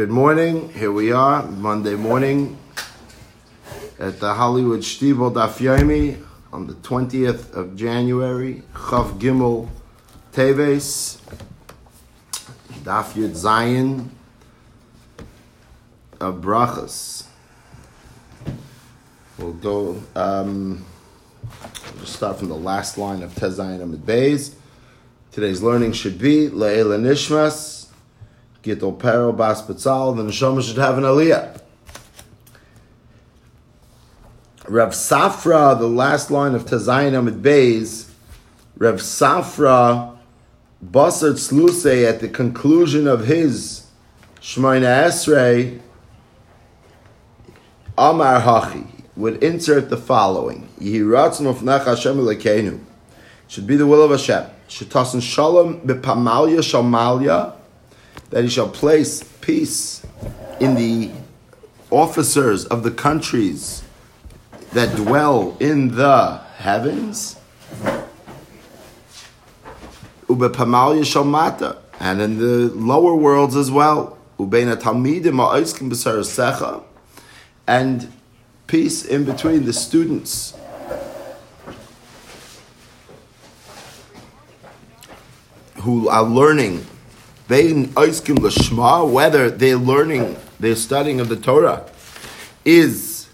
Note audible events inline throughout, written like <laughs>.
Good morning. Here we are, Monday morning at the Hollywood Stiebel Daf Yomi on the 20th of January, Chav Gimel Teves, Daf Yud Zayin of Brachos. We'll go, um, we'll just start from the last line of Tezayin Amid Beis. Today's learning should be Le'ela Nishmas, Gittel Pero Bas Betzal, the Neshama should have an Aliyah. Rav Safra, the last line of Tezayin Amid Beis, Rav Safra, Basar Tzluse, at the conclusion of his Shemaina Esrei, Amar Hachi, would insert the following. Yihiratzim of Nech Hashem. Should be the will of Hashem. Shetasan Shalom Bepamalia Shalmalia, that he shall place peace in the officers of the countries that dwell in the heavens. Ubepamalia Shalmata, and in the lower worlds as well. Ubeina Talmidim Ha'oiskim B'Sar Secha, and peace in between the students who are learning, bein oiskim l'shma, whether they're learning, they're studying of the Torah, is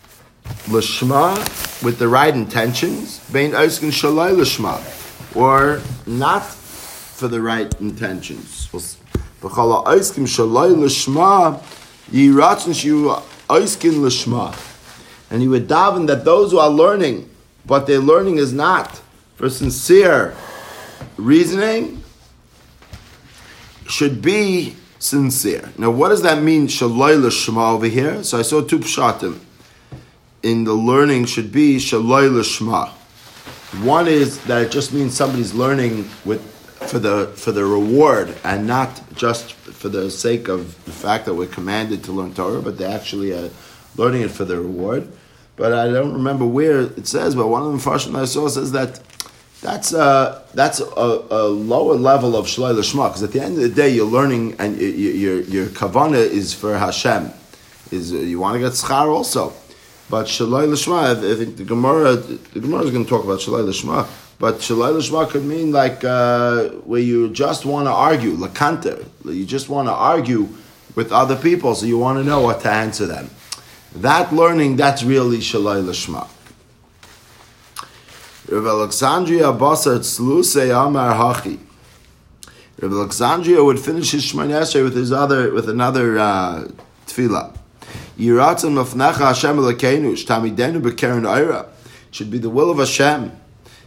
l'shma with the right intentions, bein oiskim shalai l'shma, or not for the right intentions. B'chala oiskim shalai l'shma, yiratzin shiu oiskim l'shma. And you would daven that those who are learning, what they're learning is not for sincere reasoning, should be sincere. Now, what does that mean, shaloi l'shma over here? So I saw two pshatim. In the learning should be shaloi l'shma. One is that it just means somebody's learning with for the for the reward and not just for the sake of the fact that we're commanded to learn Torah, but they actually are learning it for the reward. But I don't remember where it says, but one of the first I saw says that that's a, that's a, a lower level of Shalai Lishma, because at the end of the day, you're learning and your, your, your kavana is for Hashem. Is You want to get schar also. But Shalai Lishma, I think the Gemara, the Gemara is going to talk about Shalai Lishma, but Shalai Lishma could mean like uh, where you just want to argue, Lakanta, you just want to argue with other people, so you want to know what to answer them. That learning, that's really Shalai Lishma. Rav Alexandria Basar Tzluse Amar Hachi. Rav Alexandria would finish his Shemon Esrei with his other, with another uh, tefillah. Yiratzim Mafnecha Hashem Elokeinu Shtamidenu Bekeren Oira. Should be the will of Hashem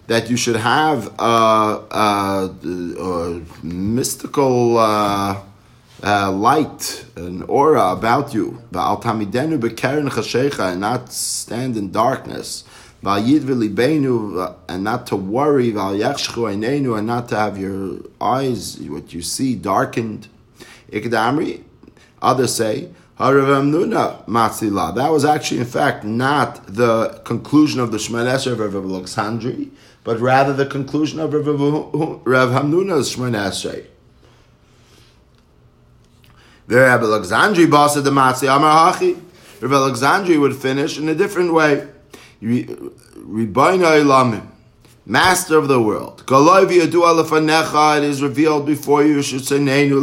that you should have a, a, a mystical uh, uh, light, an aura about you. Ba'al Tamidenu Bekeren Chashecha and not stand in darkness and not to worry, and not to have your eyes, what you see, darkened. Others say, that was actually, in fact, not the conclusion of the Shemon of Rav Alexandri, but rather the conclusion of Rav Hamnuna's Shemon Esrei. Rav Alexandri basa the Matzi Amar Hachi. Rav Alexandri would finish in a different way. Master of the world. It is revealed before you. We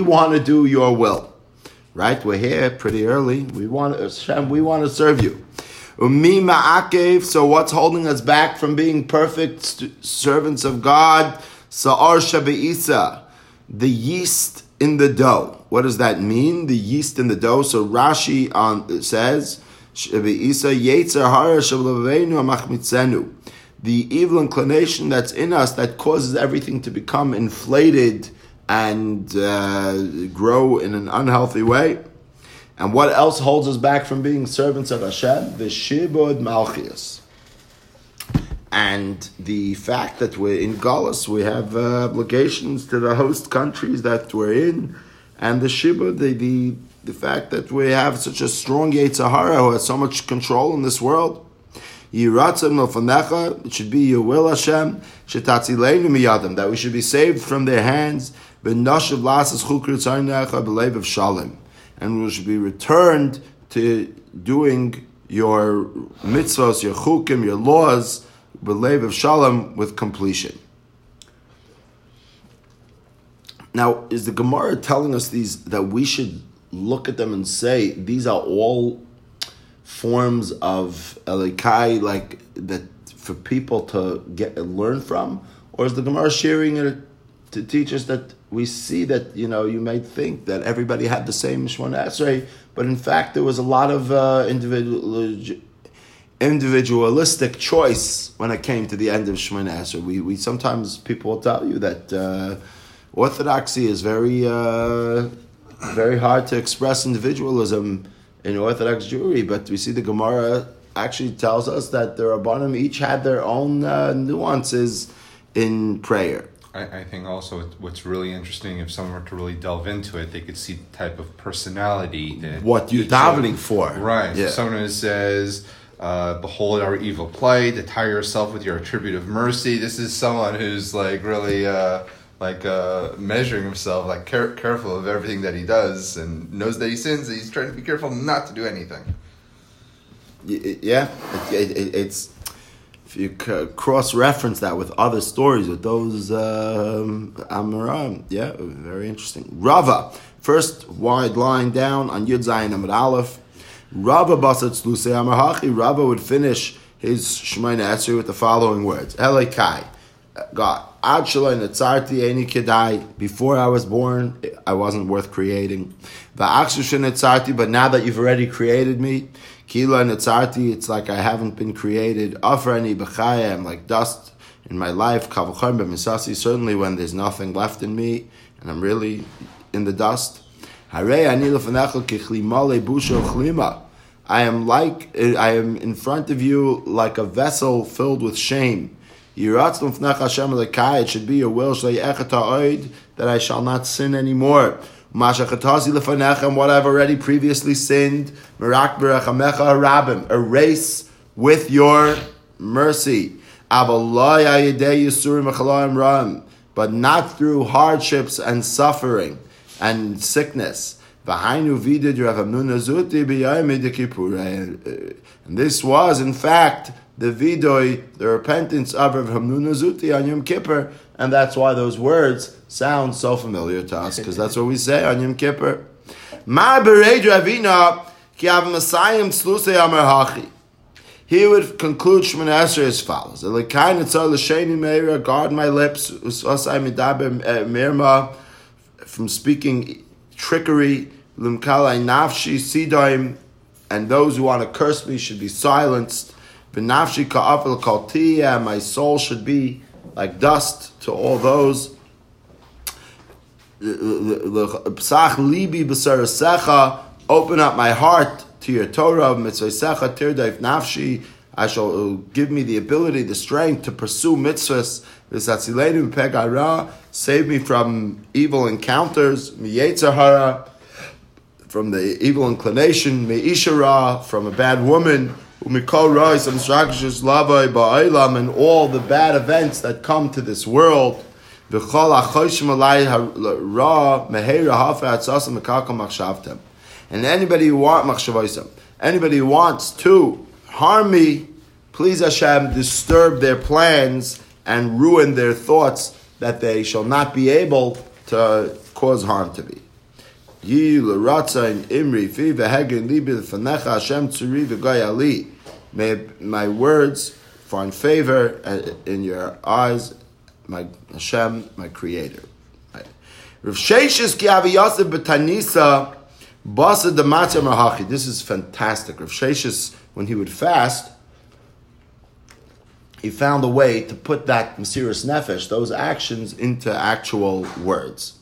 want to do your will. Right? We're here pretty early. We want Hashem, we want to serve you. So what's holding us back from being perfect servants of God? Sa'ar shabe'isa. The yeast in the dough. What does that mean? The yeast in the dough. So Rashi on says the evil inclination that's in us that causes everything to become inflated and uh, grow in an unhealthy way. And what else holds us back from being servants of Hashem? The Shibud Malchias. And the fact that we're in Galus, we have uh, obligations to the host countries that we're in, and the Shibud, the, the the fact that we have such a strong Yetzirah who has so much control in this world. It should be your will, Hashem, that we should be saved from their hands. And we should be returned to doing your mitzvahs, your chukim, your laws, of shalom with completion. Now, is the Gemara telling us these that we should look at them and say these are all forms of elikai, like that for people to get learn from, or is the Gemara sharing it to teach us that we see that you know you might think that everybody had the same Shemona Esrei, but in fact there was a lot of uh, individual individualistic choice when it came to the end of Shemona Esrei. We we sometimes people will tell you that uh, orthodoxy is very uh, very hard to express individualism in Orthodox Jewry, but we see the Gemara actually tells us that the Rabbanim each had their own uh, nuances in prayer. I, I, think also what's really interesting, if someone were to really delve into it, they could see the type of personality that. What you're davening for. Right. Yeah. So someone who says, uh, behold our evil plight, attire yourself with your attribute of mercy. This is someone who's like really. Uh, like uh, measuring himself, like care- careful of everything that he does, and knows that he sins. And he's trying to be careful not to do anything. Yeah, it, it, it's if you cross reference that with other stories with those um, yeah, very interesting. Rava, first wide line down on Yud Zayin Amid Aleph. Rava basat lusei Amahachi. Rava would finish his Shemaina Esrei with the following words: Elikai, God. Before I was born, I wasn't worth creating. But now that you've already created me, kila netzarti, it's like I haven't been created. Afrani b'chaya, I'm like dust in my life. Kavachim b'misasi, certainly when there's nothing left in me, and I'm really in the dust. I am like, I am in front of you like a vessel filled with shame. It should be your will that I shall not sin anymore. And what I've already previously sinned, erase with your mercy. But not through hardships and suffering and sickness. And this was, in fact, the vidoy, the repentance of Rav Hamnuna Zuti on Yom Kippur, and that's why those words sound so familiar to us, because that's what we say on Yom Kippur. He would conclude Shemon Esrei as follows: "Elikain etzar l'sheni meira, guard my lips, usasai eh, mirma, from speaking trickery, limkalai nafshi sidaim, and those who want to curse me should be silenced." V'nafshi ka'afel kaltiya, my soul should be like dust to all those. Psach libi b'sarasecha, open up my heart to your Torah, mitzvah tirdaif nafshi, I shall uh, give me the ability, the strength to pursue mitzvahs. Save me from evil encounters, from the evil inclination, from a bad woman, and all the bad events that come to this world. And anybody who wants anybody who wants to harm me, please Hashem disturb their plans and ruin their thoughts that they shall not be able to cause harm to me. Yi imri fi libi l'fanecha Hashem tzuri May my words find favor uh, in your eyes, my Hashem, my Creator. Mahachi. This is fantastic. Rav Sheshes, when he would fast, he found a way to put that Mesiris Nefesh, those actions, into actual words.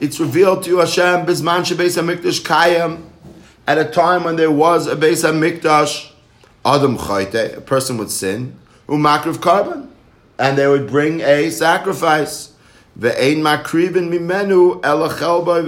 It's revealed to you, Hashem, Bisman Shebeis HaMikdash Kayam, at a time when there was a Beis HaMikdash, Adam Chayte, a person would sin, Umakriv Karban, and they would bring a sacrifice. The Ve'ein makrivin mimenu ela chelbai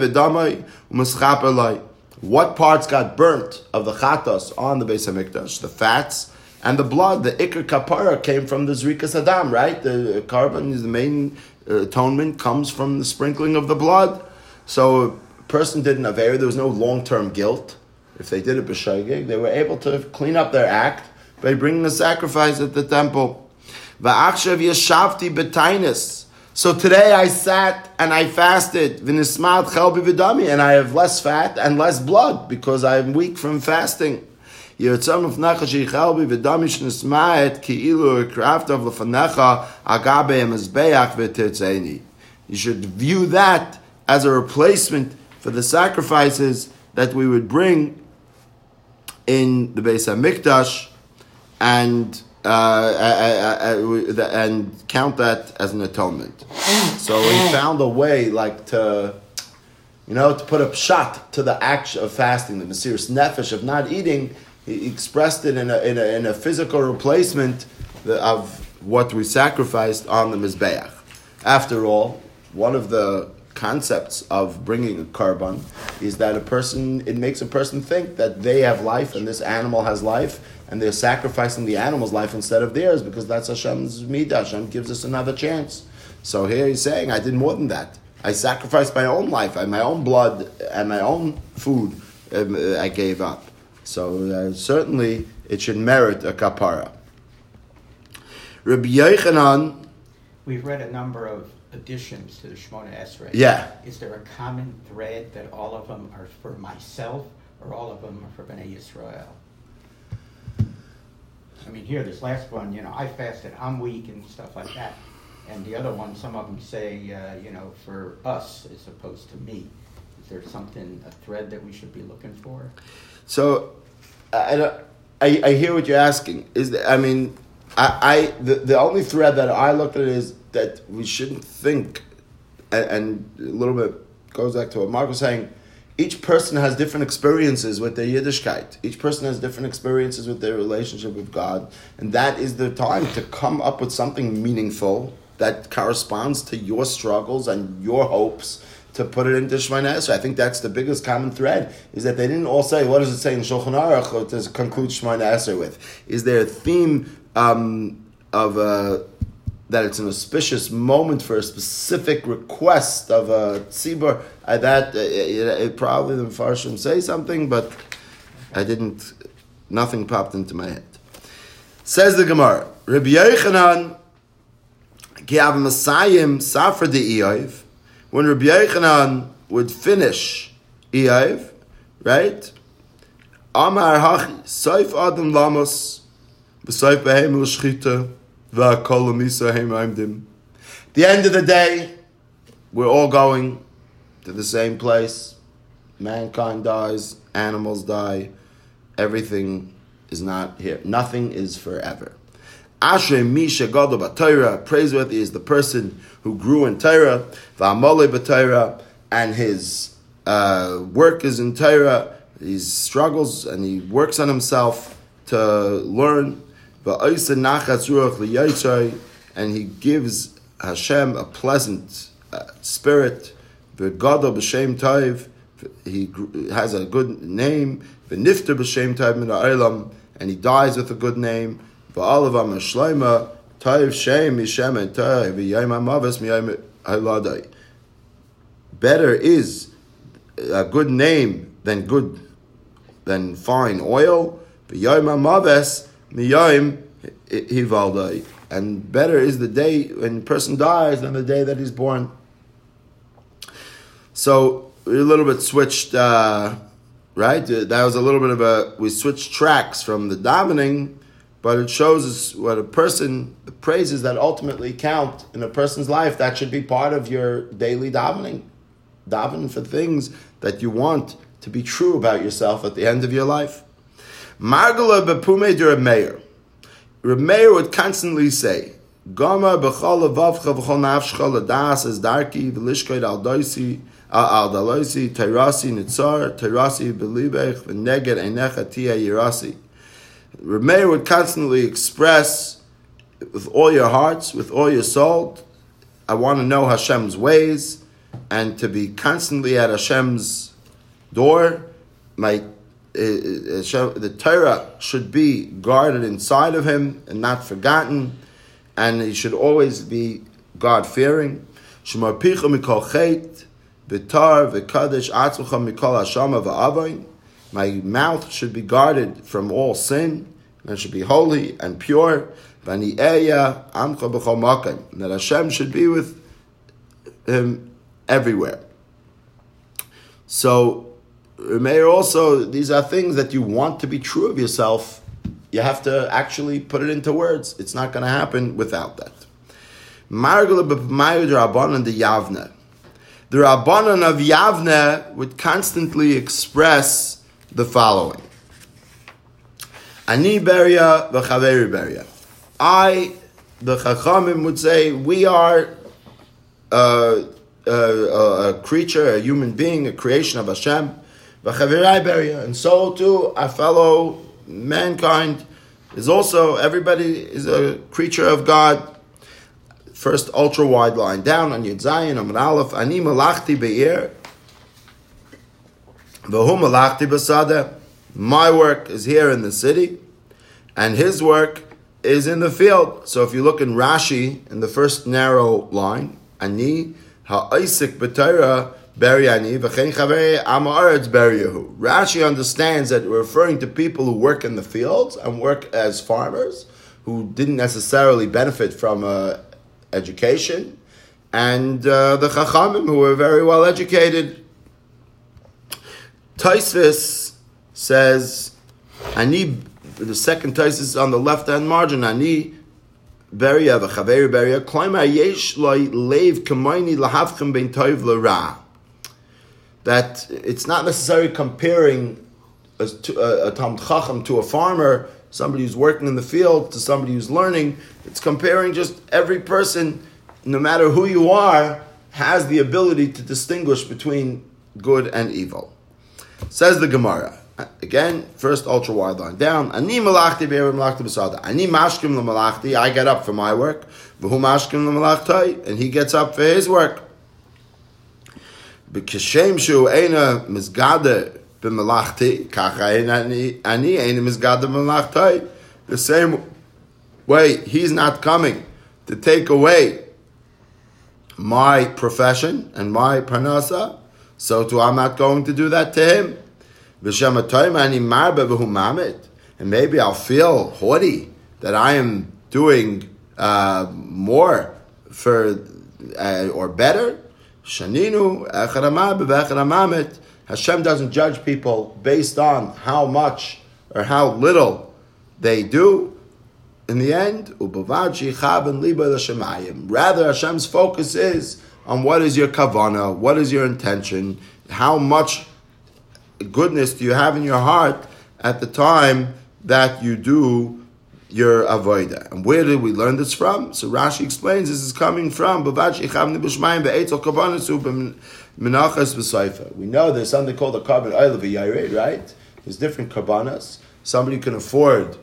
v'damai uh, u'maschap elai. What parts got burnt of the chatos on the Beis Hamikdash? The fats and the blood. The ikr kapara came from the zrika sadam, right? The karban is the main uh, atonement comes from the sprinkling of the blood. So a person did an aver, there was no long term guilt. If they did it b'shogeg, they were able to clean up their act by bringing a sacrifice at the temple. Va'achshav yashavti betainis. So today I sat and I fasted, v'nismat chelbi v'dami, and I have less fat and less blood because I'm weak from fasting. Yotzam of nachashi chelbi v'dami shnismaet ki'ilu kraftav l'fanecha agabe emezbeach v'tetzeni. You should view that as a replacement for the sacrifices that we would bring in the Beis Hamikdash, and uh, uh, uh, and count that as an atonement. So he found a way, like to, you know, to put a shot to the act of fasting, the Mesiris Nefesh of not eating. He expressed it in a, in a, in a physical replacement of what we sacrificed on the Mizbeach. After all, one of the concepts of bringing a karban is that a person it makes a person think that they have life and this animal has life and they're sacrificing the animal's life instead of theirs because that's Hashem's midah. Hashem gives us another chance. So here he's saying, I did more than that. I sacrificed my own life, and my own blood, and my own food. Um, I gave up. So uh, certainly it should merit a kapara. Rabbi Yochanan. We've read a number of additions to the Shemona Esrei. Yeah. Is there a common thread that all of them are for myself, or all of them are for Bnei Yisrael? I mean, here, this last one, you know, I fasted, I'm weak and stuff like that. And the other one, some of them say, uh, you know, for us as opposed to me. Is there something, a thread that we should be looking for? So, I, I, I hear what you're asking. Is that, I mean, I, I the, the only thread that I look at is that we shouldn't think, and, and a little bit goes back to what Mark was saying. Each person has different experiences with their Yiddishkeit. Each person has different experiences with their relationship with God, and that is the time to come up with something meaningful that corresponds to your struggles and your hopes to put it into Shemana Esrei. I think that's the biggest common thread, is that they didn't all say, what does it say in Shulchan Aruch to conclude Shemana Esrei with? Is there a theme um, of uh, that it's an auspicious moment for a specific request of a tzibur? Uh, that uh, it, it, probably the Farshim say something, but I didn't, nothing popped into my head. Says the Gemara, Rabbi Yochanan, Masayim Safra de Eiv, when Rabbi Yochanan would finish Eiv, right? Amar Hachi, Saif Adam Lamos, B'Saif Behem L'Shchita, V'Akol Misa Hem Aimdim. The end of the day, we're all going to the same place. Mankind dies, animals die, everything is not here. Nothing is forever. Asher Misha Gadol B'Torah, praiseworthy is the person who grew in Torah, V'Amole B'Torah, and his uh, work is in Torah. He struggles and he works on himself to learn. And he gives Hashem a pleasant uh, spirit. V'Gadol B'Shem Taiv, he has a good name. V'Nifter B'Shem Taiv Min Ha'olam, and he dies with a good name. V'alavam Shleima Taiv Shem Mishem and Taiv V'Yayim Hamavis Miyayim Haladai. Better is a good name than good than fine oil. V'Yayim Hamavis Miyayim Hivaldai. And better is the day when a person dies than the day that he's born. So we a little bit switched, uh, right? That was a little bit of a we switched tracks from the davening but it shows us what a person, the praises that ultimately count in a person's life, that should be part of your daily davening. Davening for things that you want to be true about yourself at the end of your life. Margala bepume would constantly say, levavcha v'chol nafshcha l'das es darki v'lishkoid al doisi al daloisi nitzar v'neged einecha tia yirasi. Rameir would constantly express with all your hearts, with all your soul, I want to know Hashem's ways and to be constantly at Hashem's door. my uh, uh, the Torah should be guarded inside of him and not forgotten, and he should always be God fearing. Shemar picha mikol chet, v'tar v'kadesh atzmucha mikol hashama v'avoin. My mouth should be guarded from all sin, and should be holy and pure. B'chol. That Hashem should be with him everywhere. So, Meir also, these are things that you want to be true of yourself. You have to actually put it into words. It's not going to happen without that. The Rabbanan of Yavne would constantly express the following. Ani beria v'chaveri beria. I, the Chachamim would say, we are a creature, a human being, a creation of Hashem, v'chaverai beria. And so too, our fellow mankind is also, everybody is a creature of God first ultra wide line down on Yud Zayin, on Aleph, Ani malachti be'ir. My work is here in the city, and his work is in the field. So if you look in Rashi, in the first narrow line, Ani ha'isik b'Torah, Beriani, v'chein chavei amaretz beriyahu. Rashi understands that we're referring to people who work in the fields and work as farmers, who didn't necessarily benefit from a education, and uh, the Chachamim who were very well educated. Taisvis says, "Ani." The second Taisvis on the left hand margin. Ani beria v'chaver beria. Kloimer yesh loy leiv kamayni lahavchem ben toiv l'ra. That it's not necessarily comparing a, a, a Talmud Chacham to a farmer somebody who's working in the field to somebody who's learning. It's comparing just every person, no matter who you are, has the ability to distinguish between good and evil. Says the Gemara. Again, first ultra wide line down. Ani malachti be'erim malachti b'sada. Ani mashkim malachti. I get up for my work. V'hu mashkim malachtai. And he gets up for his work. B'kishem shu eina mizgade b'melachti, kacha ani ani enim is gad. The same way, he's not coming to take away my profession and my parnasa, so too I'm not going to do that to him. And maybe I'll feel haughty that I am doing uh, more for uh, or better. Shaninu Hashem doesn't judge people based on how much or how little they do. In the end, rather Hashem's focus is on what is your kavana, what is your intention, how much goodness do you have in your heart at the time that you do your avoida. And where did we learn this from? So Rashi explains this is coming from. We know there's something called a karban oil of a right? There's different karbanas. Somebody can afford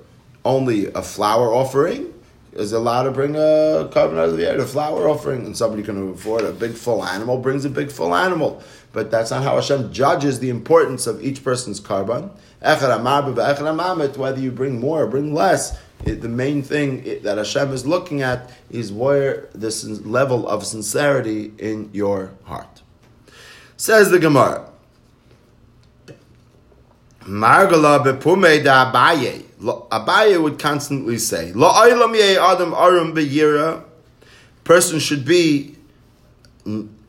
only a flour offering is allowed to bring a karban oil of the air, a flour offering, and somebody can afford a big full animal brings a big full animal. But that's not how Hashem judges the importance of each person's karban. Whether you bring more or bring less, it, the main thing that Hashem is looking at is where this level of sincerity in your heart. Says the Gemara. Margala bepume. Abaye would constantly say. Person should be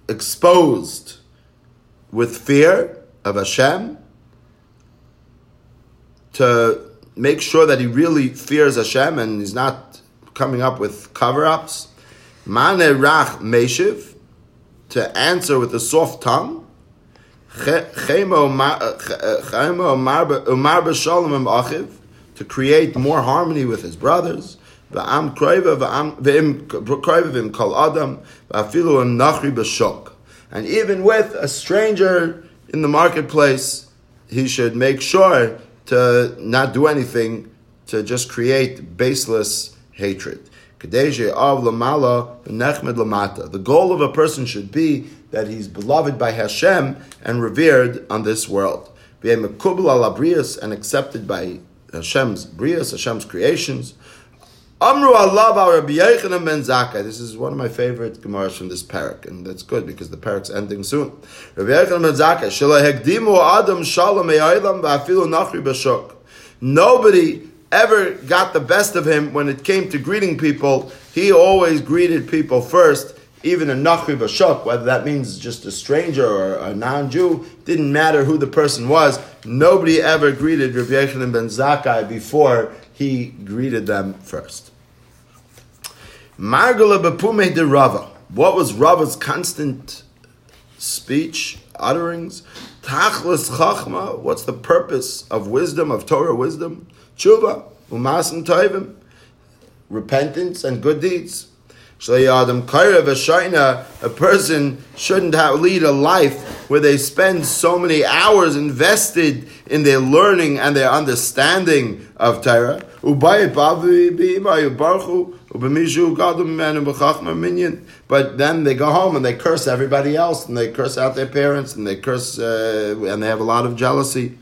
exposed with fear of Hashem to make sure that he really fears Hashem and he's not coming up with cover-ups. Mane rach meshiv to answer with a soft tongue. To create more harmony with his brothers. And even with a stranger in the marketplace, he should make sure to not do anything to just create baseless hatred. The goal of a person should be that he's beloved by Hashem and revered on this world. And accepted by Hashem's brias, Hashem's creations. Amru Allah Rabbi Yochanan ben Zakkai. This is one of my favorite gemaras from this parak, and that's good because the parak's ending soon. Rabbi Yochanan ben Zakkai. Shalai hekdimu adam shalom e'aylam v'afilu nachri b'shok. Nobody ever got the best of him when it came to greeting people. He always greeted people first, even a nachri b'shok, whether that means just a stranger or a non-Jew, didn't matter who the person was. Nobody ever greeted Rabbi Yochanan ben Zakkai before he greeted them first. Margala bepume de Rava. What was Rava's constant speech, utterings? Tachlis chachma. What's the purpose of wisdom, of Torah wisdom? Tshuva, umasim toivim. Repentance and good deeds. Adam Kaira a person shouldn't have, lead a life where they spend so many hours invested in their learning and their understanding of Torah. But then they go home and they curse everybody else and they curse out their parents and they curse uh, and they have a lot of jealousy.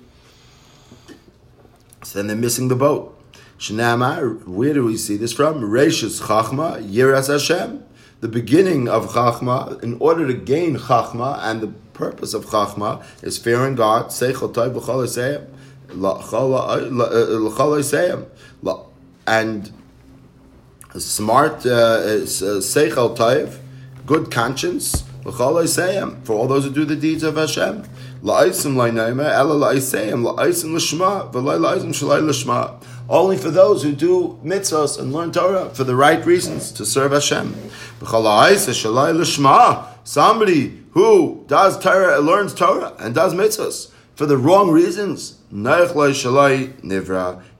So then they're missing the boat. Shnamar, where do we see this from? Reishis Chachma, Yiras Hashem. The beginning of Chachma, in order to gain Chachma, and the purpose of Chachma is fearing God, Seichel Toiv L'chol and smart uh, uh Seichel Toiv, good conscience, for all those who do the deeds of Hashem. La'aisim la'inaima, ela la'isayim, la'aisim l'shma, v'lai la'aisim shalai l'shma. Only for those who do mitzvahs and learn Torah for the right reasons to serve Hashem. Somebody who does Torah, learns Torah and does mitzvahs for the wrong reasons,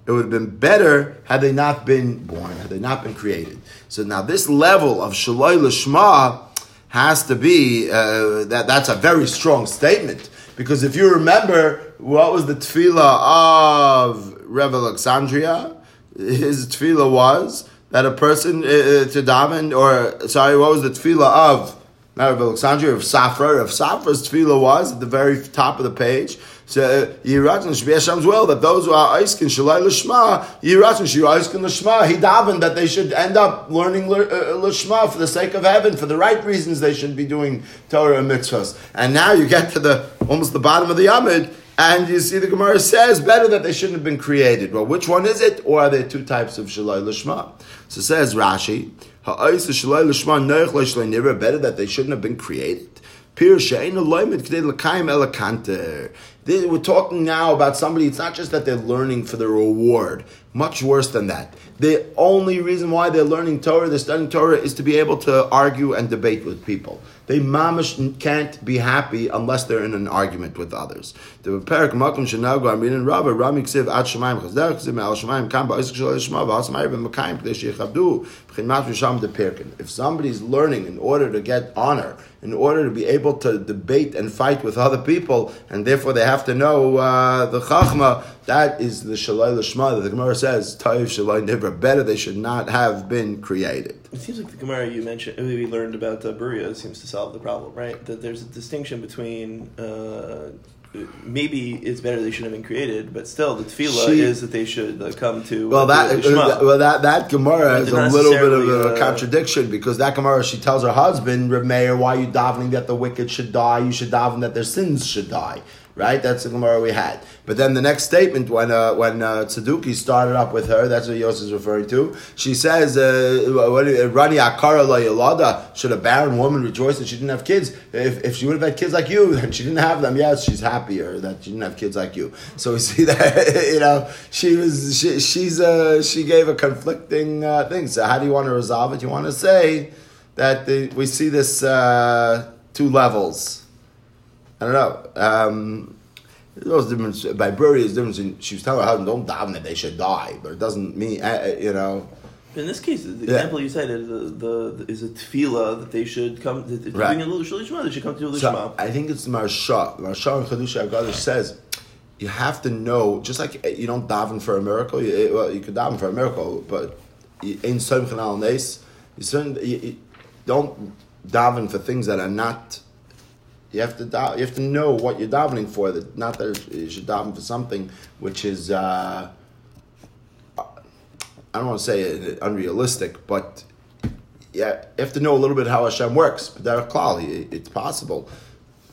it would have been better had they not been born, had they not been created. So now this level of shalai l'shma has to be uh, that. That's a very strong statement because if you remember, what was the tefillah of Rev Alexandria? His tefillah was that a person uh, uh, to daven, or sorry, what was the tefillah of not of Alexandria, of Safra, of Safra's tefillah was at the very top of the page. So uh, Yiratzin should be Hashem's will that those who are Aiskin Shalai Lishma, Yiratzin should Aiskin Lishma. He davened that they should end up learning uh, Lishma for the sake of heaven, for the right reasons they should be doing Torah and mitzvahs. And now you get to the almost the bottom of the Yamid, and you see the Gemara says better that they shouldn't have been created. Well, which one is it? Or are there two types of Shalai Lishma? So says Rashi, Ha'ais Shalai Lishma better that they shouldn't have been created. We're talking now about somebody, it's not just that they're learning for the reward, much worse than that. The only reason why they're learning Torah, they're studying Torah, is to be able to argue and debate with people. They mamish can't be happy unless they're in an argument with others. The parak makom shenago amin rabba rami ksiv ad shemaim chazder ksiv al shemaim kam ba'isik shel shema v'asmayim v'makayim p'dei sheyichabdu If somebody's learning in order to get honor, in order to be able to debate and fight with other people, and therefore they have to know uh, the chachma, that is the shalai l'shma that the Gemara says, ta'iv shalai nivra, better they should not have been created. It seems like the Gemara you mentioned, we learned about uh, Bruria seems to solve the problem, right? That there's a distinction between uh, maybe it's better they shouldn't have been created, but still the tefillah she, is that they should uh, come to. Well, uh, that uh, well that that Gemara is a little bit of a uh, contradiction because that Gemara she tells her husband Reb Meir, why are you davening that the wicked should die? You should daven that their sins should die right? That's the Gemara we had. But then the next statement, when uh, when uh, Tzeduki started up with her, that's what Yosef is referring to. She says, uh, "Rani akara la yolada." Should a barren woman rejoice that she didn't have kids? If, if she would have had kids like you, <laughs> then she didn't have them. Yes, she's happier that she didn't have kids like you. So we <laughs> see that <laughs> you know she was she, she's uh, she gave a conflicting uh, thing. So how do you want to resolve it? You want to say that the, we see this uh, two levels I don't know. Um, there's difference by. There's difference in she was telling her husband, "Don't daven that they should die," but it doesn't mean uh, you know. In this case, the yeah. example you cited the, the, the, is a tefillah that they should come. If right. doing a little shema, they should come to the so shema. I think it's the Maharsha. Maharsha and Chadusha Agadish says you have to know, just like you don't daven for a miracle. You, well, you could daven for a miracle, but in some al Nes, you, you don't daven for things that are not You have to you have to know what you're davening for. That not that you should daven for something which is uh, I don't want to say unrealistic, but yeah, you have to know a little bit how Hashem works. But there are klali, it's possible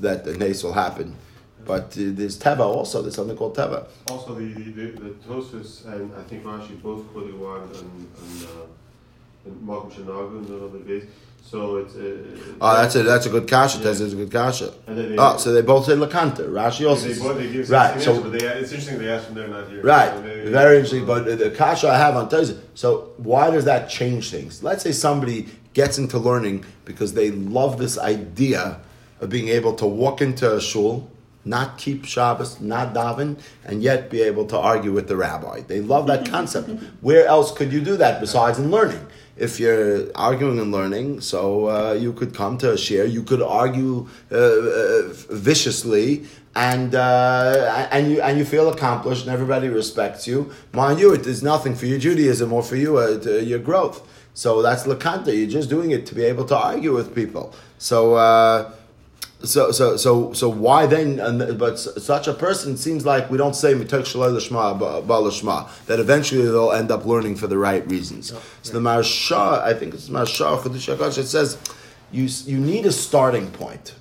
that the nace will happen. But uh, there's teva also. There's something called teva. Also, the the, the, the Tosus and I think Rashi both quoted one and and, uh, and Malcolm Shanagu and another base. So it's. Uh, Oh, that's a that's a good kasha. Yeah. That's a good kasha. And they- Oh, so they both say lakanta. Rashi also. They, both, they give right. right. So but they, it's interesting they asked them they're not here. Right, So they- very interesting. But the kasha I have on Thursday. So why does that change things? Let's say somebody gets into learning because they love this idea of being able to walk into a shul, not keep Shabbos, not daven, and yet be able to argue with the rabbi. They love that concept. <laughs> Where else could you do that besides in learning? If you're arguing and learning, so uh, you could come to a share, you could argue uh, uh, viciously, and uh, and you and you feel accomplished, and everybody respects you. Mind you, it is nothing for your Judaism or for you uh, to your growth. So that's lakanta. You're just doing it to be able to argue with people. So. So so so so why then? And, but such a person seems like we don't say mitak shalai l'shma ba ba l'shma that eventually they'll end up learning for the right reasons. So the Maharsha, I think it's Maharsha Chedush Hakadosh, It says you you need a starting point.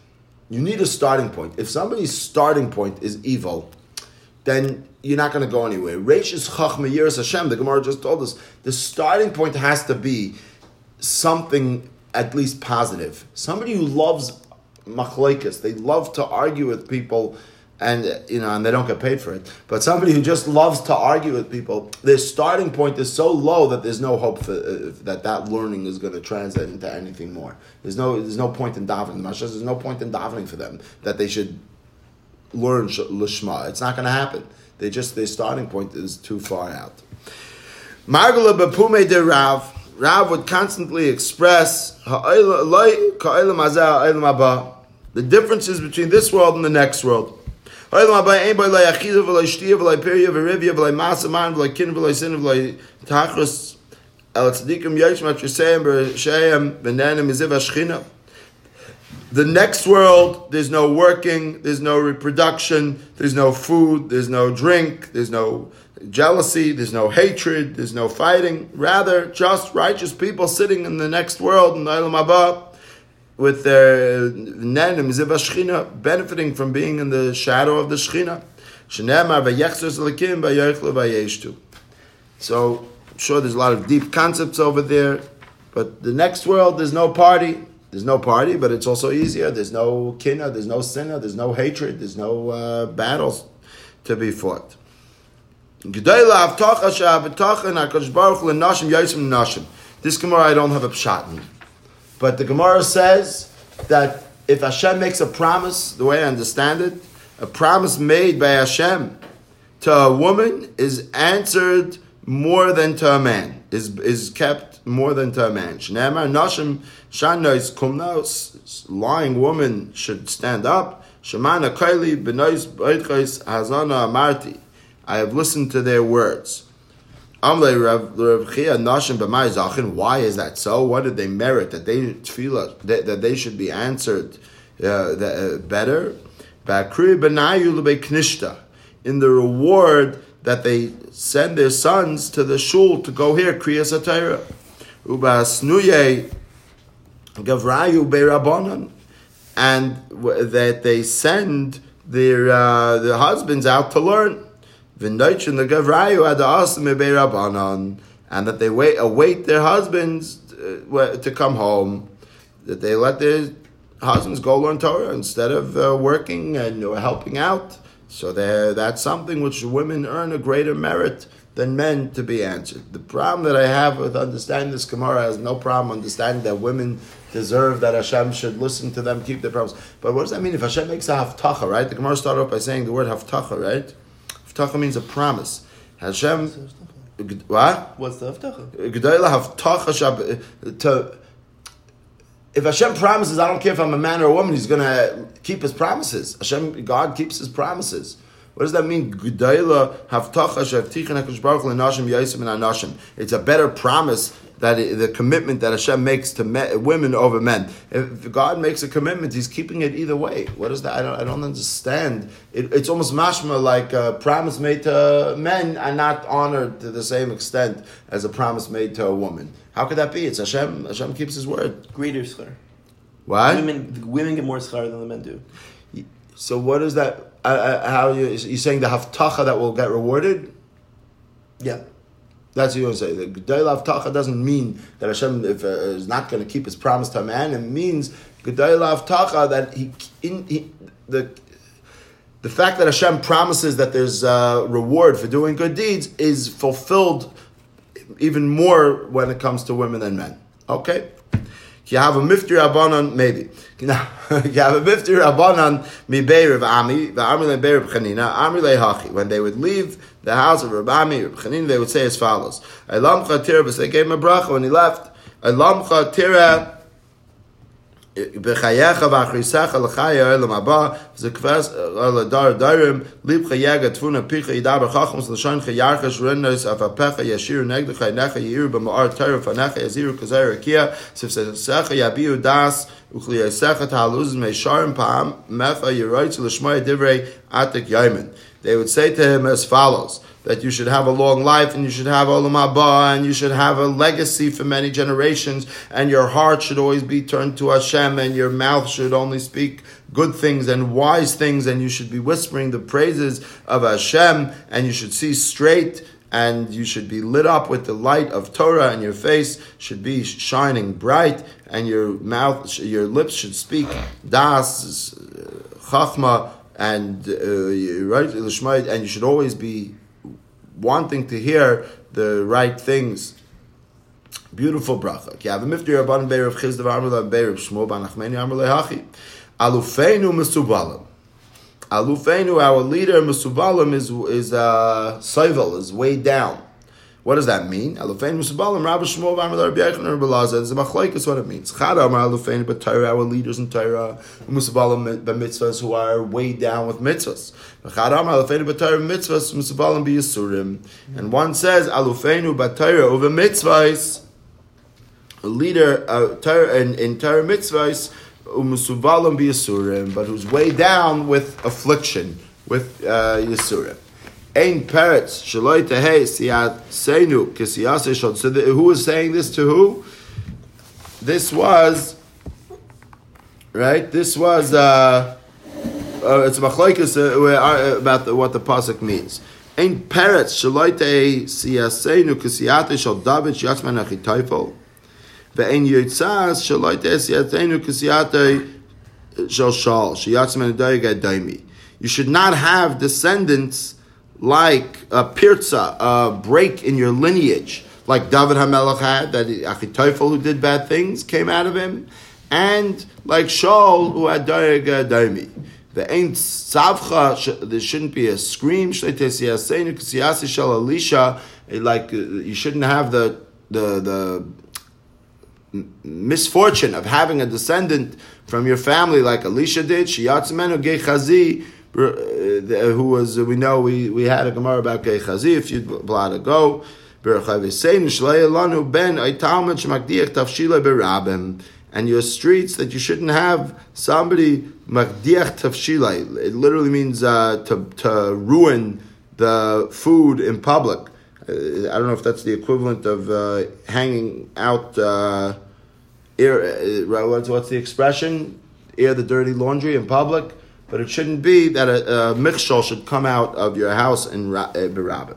You need a starting point. If somebody's starting point is evil, then you're not going to go anywhere. Reish is chachma yiras Hashem. The Gemara just told us the starting point has to be something at least positive. Somebody who loves machlokes, they love to argue with people, and you know, and they don't get paid for it. But somebody who just loves to argue with people, their starting point is so low that there's no hope for uh, that that learning is going to translate into anything more. There's no there's no point in davening. There's no point in davening for them that they should learn sh- lishma. It's not going to happen. They just their starting point is too far out. Margala bepume de Rav. Rav would constantly express the differences between this world and the next world. The next world, there's no working, there's no reproduction, there's no food, there's no drink, there's no jealousy, there's no hatred, there's no fighting. Rather, just righteous people sitting in the next world in the Olam Haba with their nenim ziva benefiting from being in the shadow of the v'yeshtu. So, I'm sure there's a lot of deep concepts over there, but the next world, there's no party. There's no party, but it's also easier. There's no kinna, there's no sinner, there's no hatred, there's no uh, battles to be fought. This Gemara I don't have a pshat in. But the Gemara says that if Hashem makes a promise, the way I understand it, a promise made by Hashem to a woman is answered more than to a man, is, is kept more than to a man. Lying woman should stand up. Shemana kaili benois boitchos hazana amarti. I have listened to their words. Why is that so? What did they merit that they feel that, that they should be answered uh, uh, better? In the reward that they send their sons to the shul to go here kriyas. Ubasnuye gavrayu beirabonon, and that they send their uh, their husbands out to learn. V'noichin the gavrayu ad asim and that they wait await their husbands uh, to come home. That they let their husbands go learn Torah instead of uh, working and helping out. So that's something which women earn a greater merit than men to be answered. The problem that I have with understanding this Gemara has no problem understanding that women deserve that Hashem should listen to them, keep their promise. But what does that mean if Hashem makes a haftacha, right? The Gemara started off by saying the word haftacha, right? Haftacha means a promise. Hashem, what? What's the haftacha? G'dayla haftacha shab- to if Hashem promises, I don't care if I'm a man or a woman, He's going to keep His promises. Hashem, God keeps His promises. What does that mean? G'dayla havtacha shevtichin hakadosh baruch lenashim yaisim and anashim. It's a better promise that it, the commitment that Hashem makes to men, women over men. If God makes a commitment, He's keeping it either way. What is that? I don't, I don't understand. It, it's almost mashma like a promise made to men are not honored to the same extent as a promise made to a woman. How could that be? It's Hashem. Hashem keeps His word. Greater schar. Why? Women, women get more schar than the men do. So what is that? Uh, uh, how you you saying the haftacha that will get rewarded? Yeah. That's what you want to say. The Gedai Avtacha doesn't mean that Hashem if, uh, is not going to keep his promise to a man. It means Gedai Avtacha that he, in, he the the fact that Hashem promises that there's a reward for doing good deeds is fulfilled even more when it comes to women and men. Okay. You have a miftir abanan, maybe. Now <laughs> you have a miftir abanan mi beirav ami, the ami le beirav chanina, ami le hachi. When they would leave the house of Rabami, Rab Chanin, they would say as follows: Elamcha tira, but they gave him a bracha when he left. Elamcha tira בחייך ואחריסך לחי העולם הבא, זה כבש על הדר דרים, ליבך יגע תפונה פיך ידבר חכמוס לשונך ירחש רנוס אף אפיך ישיר נגדך עיניך יאיר במאר תר פניך יזירו כזר רקיע, ספסך יביעו דס וכלייסך תעלוז מישרם פעם, מפה ירויץ לשמוע דברי עתק ייימן. They would say to him as follows that you should have a long life and you should have olam haba and you should have a legacy for many generations and your heart should always be turned to Hashem and your mouth should only speak good things and wise things and you should be whispering the praises of Hashem and you should see straight and you should be lit up with the light of Torah and your face should be shining bright and your mouth your lips should speak das chachma and uh, right and you should always be wanting to hear the right things. Beautiful bracha. Ki have miftir rabban beir of chizdav amrla beir of shmuel ban achmeni amrla hachi. Alufeinu mesubalim. Alufeinu, our leader, mesubalim is is uh, seivel, is way down. What does that mean? Alufein Musabalim, Rabbi Shmuel, Amar Rabbi Yechon, Rabbi Lazar. It's a machlaik is what it means. Chada Amar Alufein, our leaders in Torah, who are way down with mitzvahs. Chada Amar Alufein, mitzvahs, And one says, Alufeinu, but Torah, over mitzvahs, a leader uh, in, in Torah mitzvahs, but who's way down with affliction, with uh, Yisurim. Ein Peretz Shaloi Tehei Siyat Seinu Kisiyase Shod. So the, who was saying this to who? This was right. This was uh, uh, it's machlokes uh, about the, what the pasuk means. Ein Peretz Shaloi Tehei Siyaseinu Kisiyate Shod David Shiatzman Achitayfel. Ve'ein Yitzaz Shaloi Tehei Siyaseinu Kisiyate Shal Shal Shiatzman David Daimi. You should not have descendants like a pirza, a break in your lineage, like David Hamelech had, that Achitophel who did bad things came out of him, and like Shaul who had Darig Daimi. The ain't savcha. There shouldn't be a scream. Like uh, you shouldn't have the the the misfortune of having a descendant from your family like Elisha did. Shiyatzmenu gechazi uh, who was we know we, we had a Gemara about Gechazi a few blot ago. And your streets that you shouldn't have somebody makdiach tafshila. It literally means uh, to to ruin the food in public. Uh, I don't know if that's the equivalent of uh, hanging out. Uh, uh, what's the expression? Air the dirty laundry in public but it shouldn't be that a, a michshol should come out of your house in eh, Berabbim.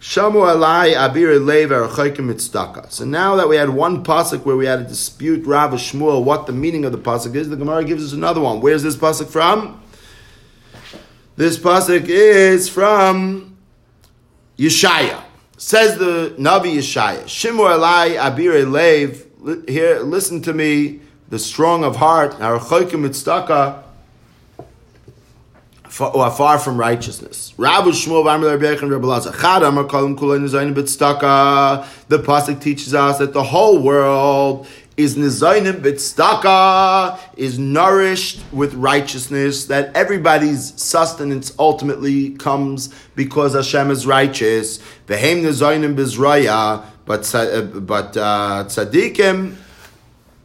Shamu alai abir leiv So now that we had one pasuk where we had a dispute, Rav Shmuel, what the meaning of the pasuk is, the Gemara gives us another one. Where's this pasuk from? This pasuk is from Yeshaya. Says the Navi Yeshaya. Shimu alai abir leiv. Here, listen to me, the strong of heart. Archaykim mitztaka who are far from righteousness. Rabbi Shmuel The pasuk teaches us that the whole world is nizaynim bitstaka, is nourished with righteousness, that everybody's sustenance ultimately comes because Hashem is righteous. Vehem nizaynim bizraya, but tza- but uh, tzaddikim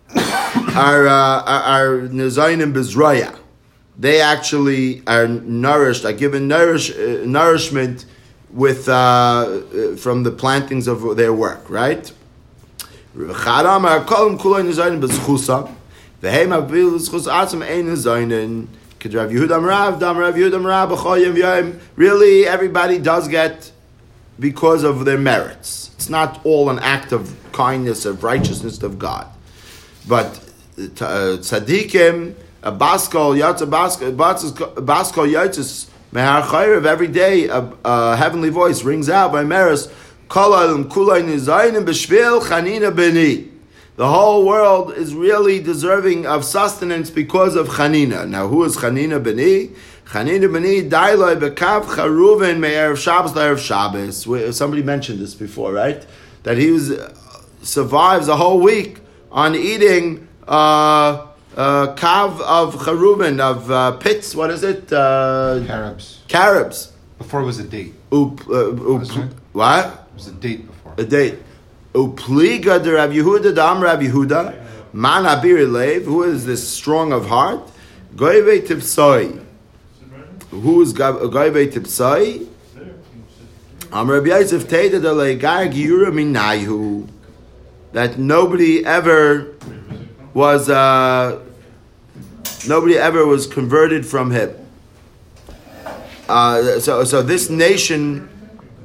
<coughs> are uh, are nizaynim bizraya. They actually are nourished, are given nourish, uh, nourishment with uh, uh, from the plantings of their work, right? Yom. Really, everybody does get because of their merits. It's not all an act of kindness, of righteousness of God. But uh, tzaddikim, a baskol, yatsa baskol, baskol yatzis, mehar chayrev, every day a, a heavenly voice rings out by beni. The whole world is really deserving of sustenance because of Chanina. Now, who is Chanina Beni? Chanina Beni dailoi bekav charuven me'erev Shabbos le'erev Shabbos. Somebody mentioned this before, right? That he was, survives a whole week on eating uh, uh, kav of charuven, of uh, pits, what is it? Uh, Caribs. carobs. Before it was a date. Up, uh, Wasn't what? It was a date before. a date. Upliga de Rav Yehuda dam Rav Yehuda man abir lev. Who is this strong of heart? Goyve tipsoi. Who is Goyve tipsoi? Am Rabbi Yosef Teda de legar giura minayu. That nobody ever was. Uh, nobody ever was converted from him. Uh, so, so this nation,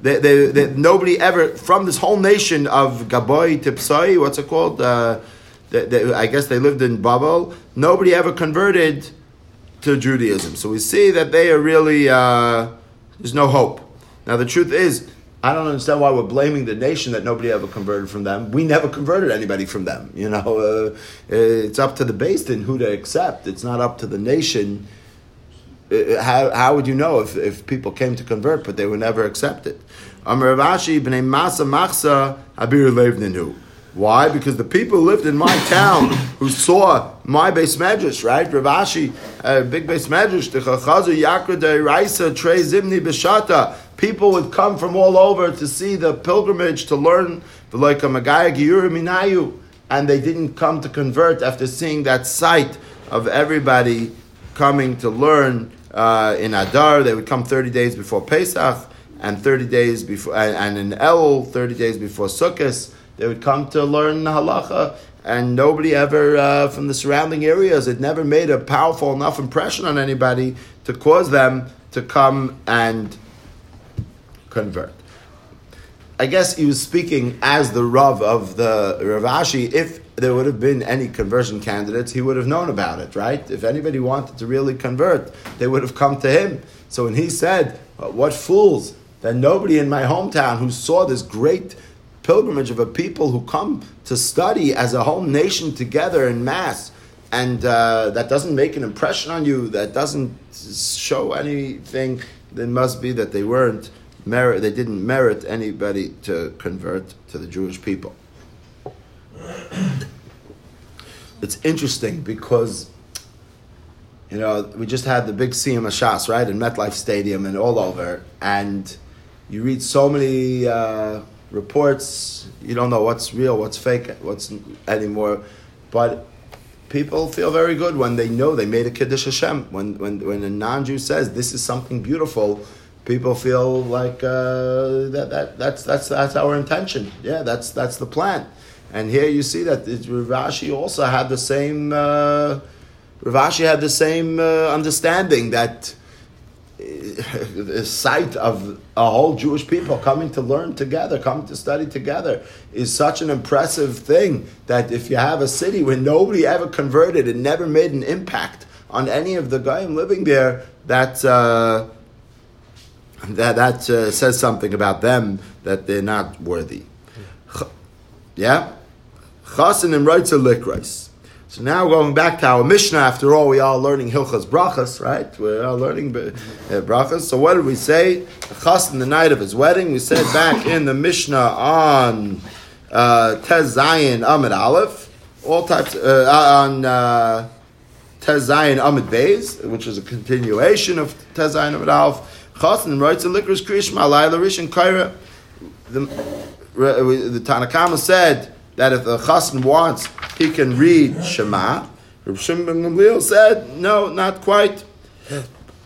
they, they, they, nobody ever from this whole nation of Gaboy Tipsai, what's it called? Uh, they, I guess they lived in Babel. Nobody ever converted to Judaism. So we see that they are really uh, there's no hope. Now the truth is, I don't understand why we're blaming the nation that nobody ever converted from them. We never converted anybody from them. You know, <laughs> uh, it's up to the base in who to accept. It's not up to the nation uh, how, how would you know if, if people came to convert but they were never accepted? Amar Rav Ashi b'nei Masa Machsa Habir Levninu. Why? Because the people who lived in my town who saw my base medrash, right? Rav Ashi, uh, big base medrash, the Chachazu Yakra Raisa Trey Zimni Bishata. People would come from all over to see the pilgrimage to learn the like a Magaya Giyur Minayu, and they didn't come to convert after seeing that sight of everybody coming to learn uh, in Adar. They would come 30 days before Pesach and 30 days before, and, and in El, 30 days before Sukkot. They would come to learn halacha, and nobody ever uh, from the surrounding areas, it never made a powerful enough impression on anybody to cause them to come and convert. I guess he was speaking as the Rav of the Ravashi. If there would have been any conversion candidates, he would have known about it, right? If anybody wanted to really convert, they would have come to him. So when he said, "Uh, What fools that nobody in my hometown who saw this great pilgrimage of a people who come to study as a whole nation together in mass, and uh, that doesn't make an impression on you, that doesn't show anything, then must be that they weren't merit, they didn't merit anybody to convert to the Jewish people. <clears throat> It's interesting because, you know, we just had the big Siyum HaShas, right, in MetLife Stadium and all over, and you read so many uh, reports, you don't know what's real, what's fake, what's anymore, but people feel very good when they know they made a Kiddush Hashem. When, when, when a non Jew says this is something beautiful, people feel like uh, that, that, that's, that's, that's our intention. Yeah, that's, that's the plan. And here you see that it, Rav Ashi also had the same, uh, Rav Ashi had the same uh, understanding that the sight of a whole Jewish people coming to learn together, coming to study together, is such an impressive thing that if you have a city where nobody ever converted and never made an impact on any of the goyim living there, that uh, that that uh, says something about them that they're not worthy. Yeah, chasen and reitzer likrais. So now going back to our Mishnah, after all, we are learning Hilchas Brachas, right? We are learning uh, Brachas. So what did we say? Chas in the night of his wedding, we said back in the Mishnah on uh, Tez Zayin Amid Aleph, all types uh, on uh, Tezayin Amid Beis, which is a continuation of Tezayin Amid Alf. Chassan writes a liquor's Krishma Laila Rish and Kaira. The, the Tanakama said that if the Chassan wants, he can read Shema. Rabbi Shimon Gamliel said, no, not quite.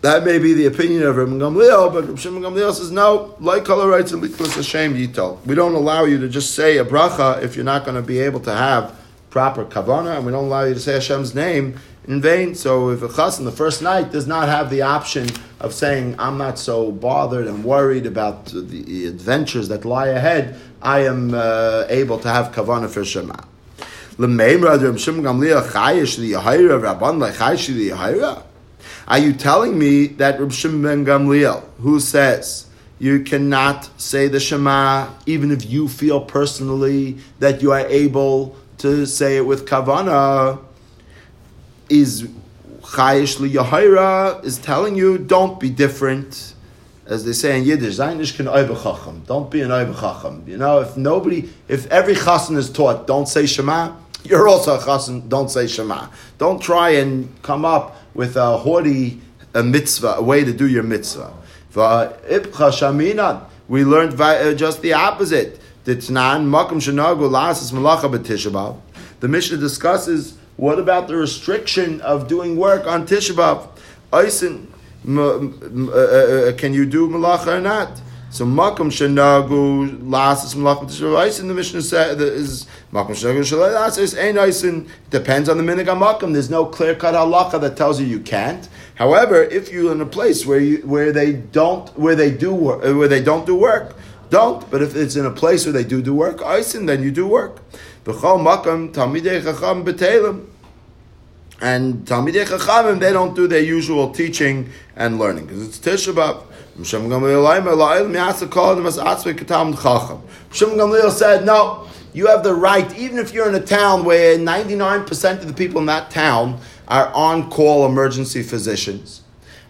That may be the opinion of Rabbi Gamliel, but Rabbi Shimon Gamliel says, no, like color writes in Liklas Hashem Yitol. We don't allow you to just say a bracha if you're not going to be able to have proper kavana, and we don't allow you to say Hashem's name in vain. So if a chas in the first night does not have the option of saying, I'm not so bothered and worried about the adventures that lie ahead, I am uh, able to have kavana for Shema. Are you telling me that Reb ben Gamliel, who says you cannot say the Shema even if you feel personally that you are able to say it with kavana, is chayish liyahira is telling you don't be different, as they say in Yiddish. Zainish can Don't be an oibechacham. You know, if nobody, if every chassan is taught, don't say Shema. You're also a chassan. Don't say Shema. Don't try and come up with a haughty a mitzvah, a way to do your mitzvah. We learned uh, just the opposite. The Mishnah discusses what about the restriction of doing work on Tisha B'Av? Uh, uh, uh, can you do malacha or not? So makom shenagu lasas B'Av. Eisen, the Mishnah says is makom shenagu shalasas ain't eisen. Depends on the minig makom. There's no clear cut halacha that tells you you can't. However, if you're in a place where you where they don't where they do where they don't do work, don't. But if it's in a place where they do do work, eisen, then you do work. B'chol makam talmidei chacham b'telim. And talmidei chachamim, they don't do their usual teaching and learning because it's Tisha B'av. Misham Gamliel said, no, you have the right, even if you're in a town where 99% of the people in that town are on-call emergency physicians,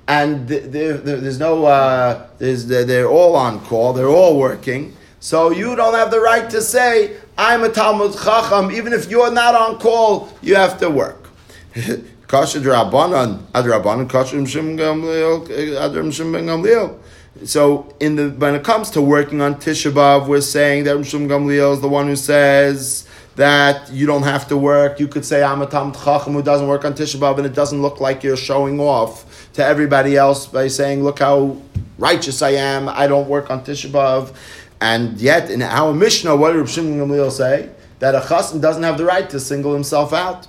and there's no, uh, there's, they're all on call, they're all working, so you don't have the right to say, I'm a Talmud Chacham. Even if you're not on call, you have to work. <laughs> So, in the when it comes to working on Tisha B'av, we're saying that Mshim Gamliel is the one who says that you don't have to work. You could say I'm a Talmud Chacham who doesn't work on Tisha B'av, and it doesn't look like you're showing off to everybody else by saying, "Look how righteous I am. I don't work on Tisha B'av." And yet, in our Mishnah, what did Gamliel say? That a chassan doesn't have the right to single himself out.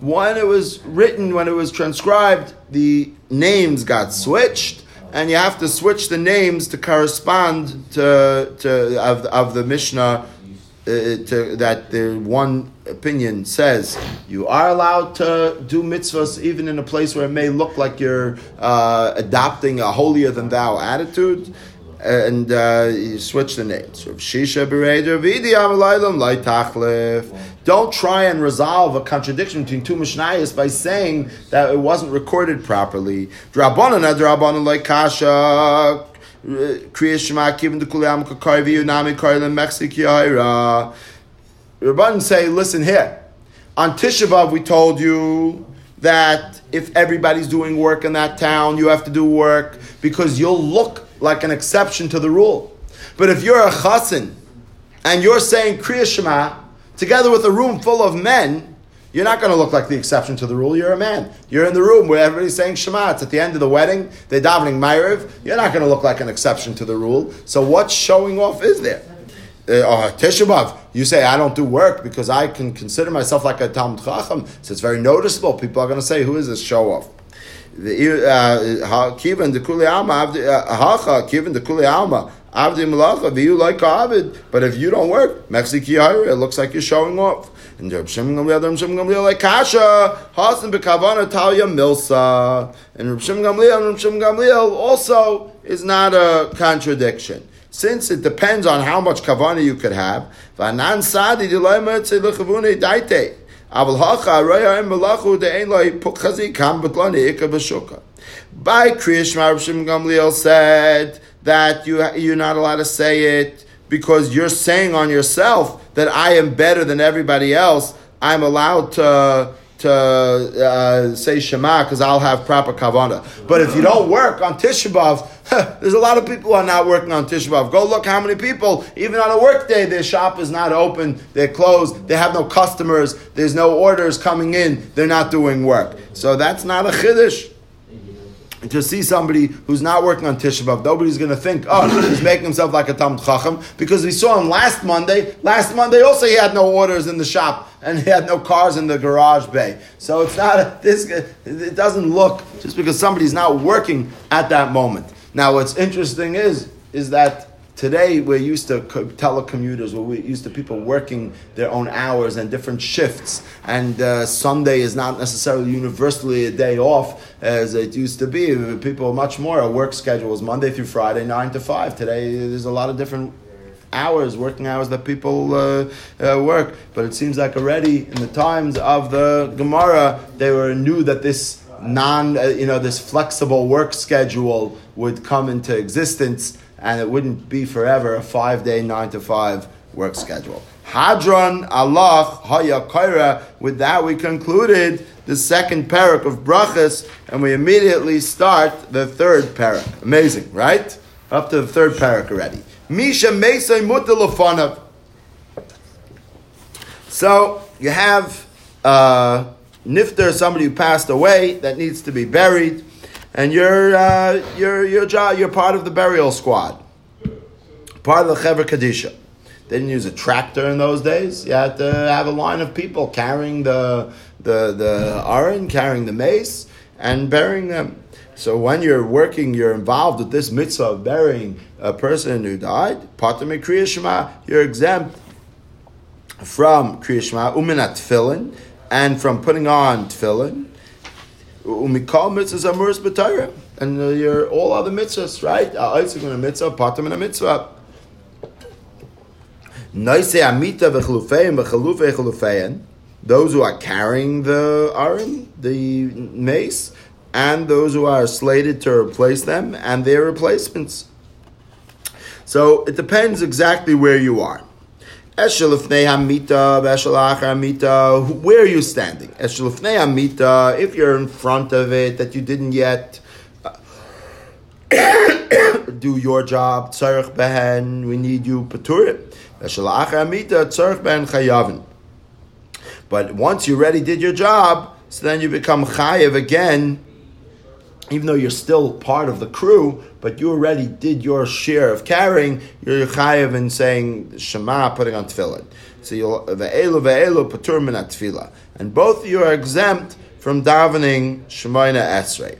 When it was written, when it was transcribed, the names got switched, and you have to switch the names to correspond to, to of, of the Mishnah uh, to, that the one opinion says you are allowed to do mitzvahs even in a place where it may look like you're uh, adopting a holier than thou attitude. And uh, you switch the names. Don't try and resolve a contradiction between two Mishnayos by saying that it wasn't recorded properly. Drabanan like kasha Kriya Shema Kivin the Kulayam Kakarvi Unami Karlan Mexikiaira. Rabban say, listen here. On Tisha we told you that if everybody's doing work in that town, you have to do work because you'll look like an exception to the rule. But if you're a chassan and you're saying Kriya Shema together with a room full of men, you're not going to look like the exception to the rule. You're a man. You're in the room where everybody's saying Shema. It's at the end of the wedding. They're davening Ma'ariv. You're not going to look like an exception to the rule. So what showing off is there? Uh, uh, Tisha you say I don't do work because I can consider myself like a Talmud Chacham. So it's very noticeable. People are going to say, "Who is this show off?" Uh, Kivan the Kuli Alma, Hacha Kivan the Kuli Alma. Avdi Malacha, you like Avid, but if you don't work, Mexici it looks like you're showing off. And Reb Shimon Gamliel, Reb Shimon Gamliel like Kasha, Hasan bekavana Talia Milsa. And Reb Shimon Gamliel, Reb Shimon Gamliel also is not a contradiction. Since it depends on how much kavana you could have, By Kriyashma, Reb Shimon Gamliel said that you, you're not allowed to say it because you're saying on yourself that I am better than everybody else, I'm allowed to to uh, say Shema because I'll have proper kavana. But if you don't work on Tisha B'av, <laughs> there's a lot of people who are not working on Tisha B'av. Go look how many people, even on a work day, their shop is not open, they're closed, they have no customers, there's no orders coming in, they're not doing work. So that's not a chiddush to see somebody who's not working on Tisha B'av, nobody's going to think, oh, he's making himself like a Talmud Chacham, because we saw him last Monday. Last Monday also he had no orders in the shop, and he had no cars in the garage bay. So it's not, a, this, it doesn't look, just because somebody's not working at that moment. Now what's interesting is, is that Today, we're used to telecommuters, we're used to people working their own hours and different shifts. And uh, Sunday is not necessarily universally a day off as it used to be. People much more, a work schedule is Monday through Friday, 9 to 5. Today, there's a lot of different hours, working hours that people uh, uh, work. But it seems like already in the times of the Gemara, they were knew that this non, uh, you know, this flexible work schedule would come into existence and it wouldn't be forever a five day, nine to five work schedule. Hadron Allah Haya Kaira. With that, we concluded the second parak of brachas, and we immediately start the third parak. Amazing, right? Up to the third parak already. Misha Mesay Mutalafanav. So you have uh, nifter, somebody who passed away that needs to be buried and you're uh, you're you're you're part of the burial squad, part of the Chevra Kadisha. They didn't use a tractor in those days. You had to have a line of people carrying the the the aron, carrying the mace, and burying them. So when you're working, you're involved with this mitzvah of burying a person who died. Kriya Shema, you're exempt from Kriya Shema, uminat tefillin, and from putting on tefillin Umikal mitzvahs amuris b'tayra. And uh, your all other mitzvahs, right? Isaac in a mitzvah, patam in a mitzvah. Noise amita v'chalufein v'chalufei chalufein. Those who are carrying the aron, the mace, and those who are slated to replace them, and their replacements. So it depends exactly where you are. Where are you standing? If you're in front of it, that you didn't yet <coughs> do your job. We need you. But once you already did your job, so then you become chayav again even though you're still part of the crew, but you already did your share of carrying, you're chayiv in saying Shema, putting on tefillin. So you'll ve'elu ve'elu patur min tefillah, and both you are exempt from davening Shemoneh Esrei.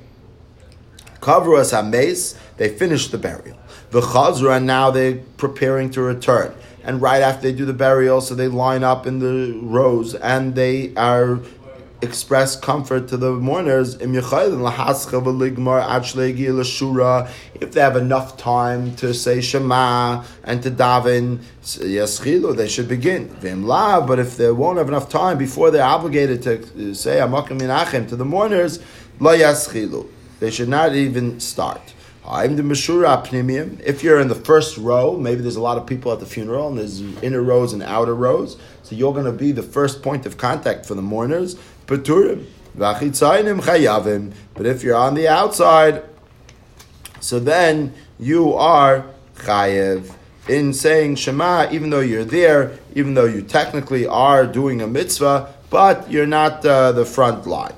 Us hames. They finish the burial. The chazra, and now they're preparing to return. And right after they do the burial, so they line up in the rows and they are express comfort to the mourners if they have enough time to say Shema and to daven they should begin. But if they won't have enough time before they're obligated to uh, say Amakim to the mourners. They should not even start. If you're in the first row, maybe there's a lot of people at the funeral, and there's inner rows and outer rows, so you're going to be the first point of contact for the mourners. Chayavim. But if you're on the outside, so then you are chayev in saying Shema, even though you're there, even though you technically are doing a mitzvah, but you're not uh, the front line.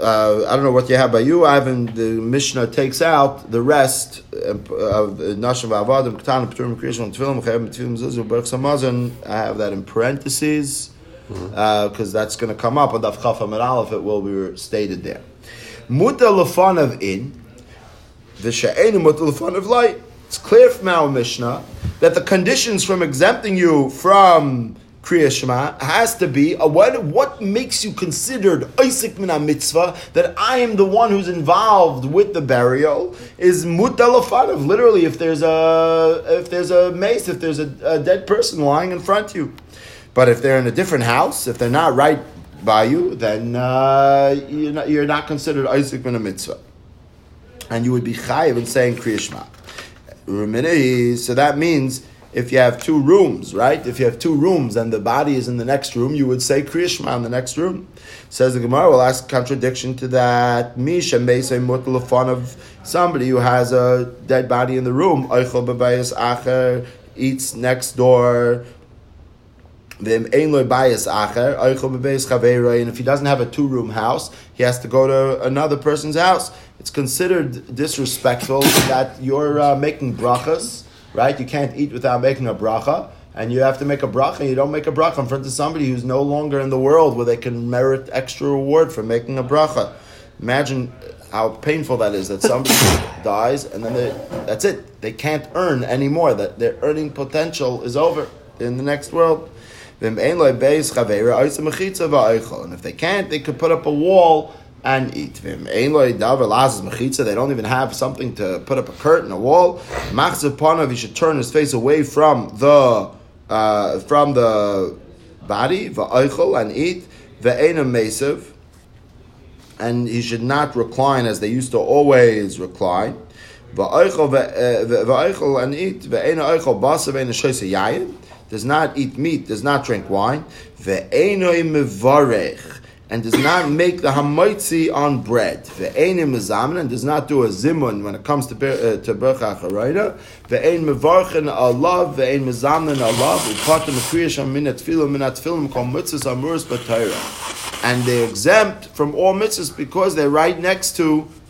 Uh, I don't know what you have by you, Ivan. The Mishnah takes out the rest of Nashim Avadim, Ktan, Peturim, Tfilim, Zizu, Baruch Samazon. I have that in parentheses because mm-hmm. uh, that's going to come up on Daf Chaf Aleph. It will be stated there. Muta of in the she'enu muta of light. It's clear from our Mishnah that the conditions from exempting you from Kriya Shema has to be a, what, what makes you considered Isaac min mitzvah that I am the one who's involved with the burial is mutalafanav. Literally, if there's a if there's a mace, if there's a, a dead person lying in front of you, but if they're in a different house, if they're not right by you, then uh, you're, not, you're, not, considered Isaac ben a mitzvah. And you would be chayiv in saying Rumini, so that means if you have two rooms, right? If you have two rooms and the body is in the next room, you would say Kriyashma in the next room. Says the Gemara, will ask contradiction to that. Misha may say mutlafon of somebody who has a dead body in the room. Eichel acher eats next door. And if he doesn't have a two room house, he has to go to another person's house. It's considered disrespectful <coughs> that you're uh, making brachas, right? You can't eat without making a bracha, and you have to make a bracha, and you don't make a bracha in front of somebody who's no longer in the world where they can merit extra reward for making a bracha. Imagine how painful that is that somebody <coughs> dies and then they, that's it. They can't earn anymore. That their earning potential is over in the next world. And if they can't, they could put up a wall and eat. They don't even have something to put up a curtain, a wall. He should turn his face away from the uh, from the body, and eat. And he should not recline as they used to always recline. and eat does not eat meat, does not drink wine, and does not make the hamaitzi on bread, and does not do a zimun when it comes to uh, to bercha acharayda, ve'ein mevarchen alav, ve'ein mezamen alav, upatim kriyash minat tefillah minat tefillah kol mitzvahs amuris b'tayra. And they're exempt from all mitzvahs because they're right next to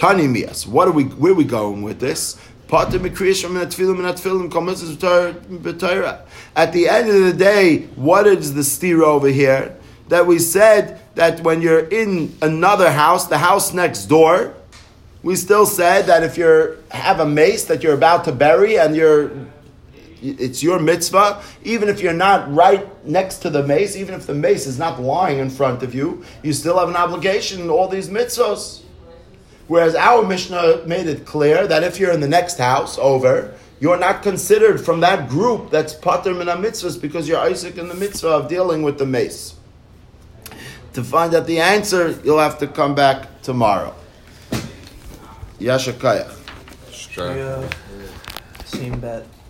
What are we? Where are we going with this? At the end of the day, what is the steer over here? That we said that when you're in another house, the house next door, we still said that if you have a mace that you're about to bury and you're it's your mitzvah, even if you're not right next to the mace, even if the mace is not lying in front of you, you still have an obligation all these mitzvahs. Whereas our Mishnah made it clear that if you're in the next house over, you're not considered from that group that's pater min mitzvahs because you're Isaac in the mitzvah of dealing with the mace. To find out the answer, you'll have to come back tomorrow. Yasha Kayach. Sure. Same bet.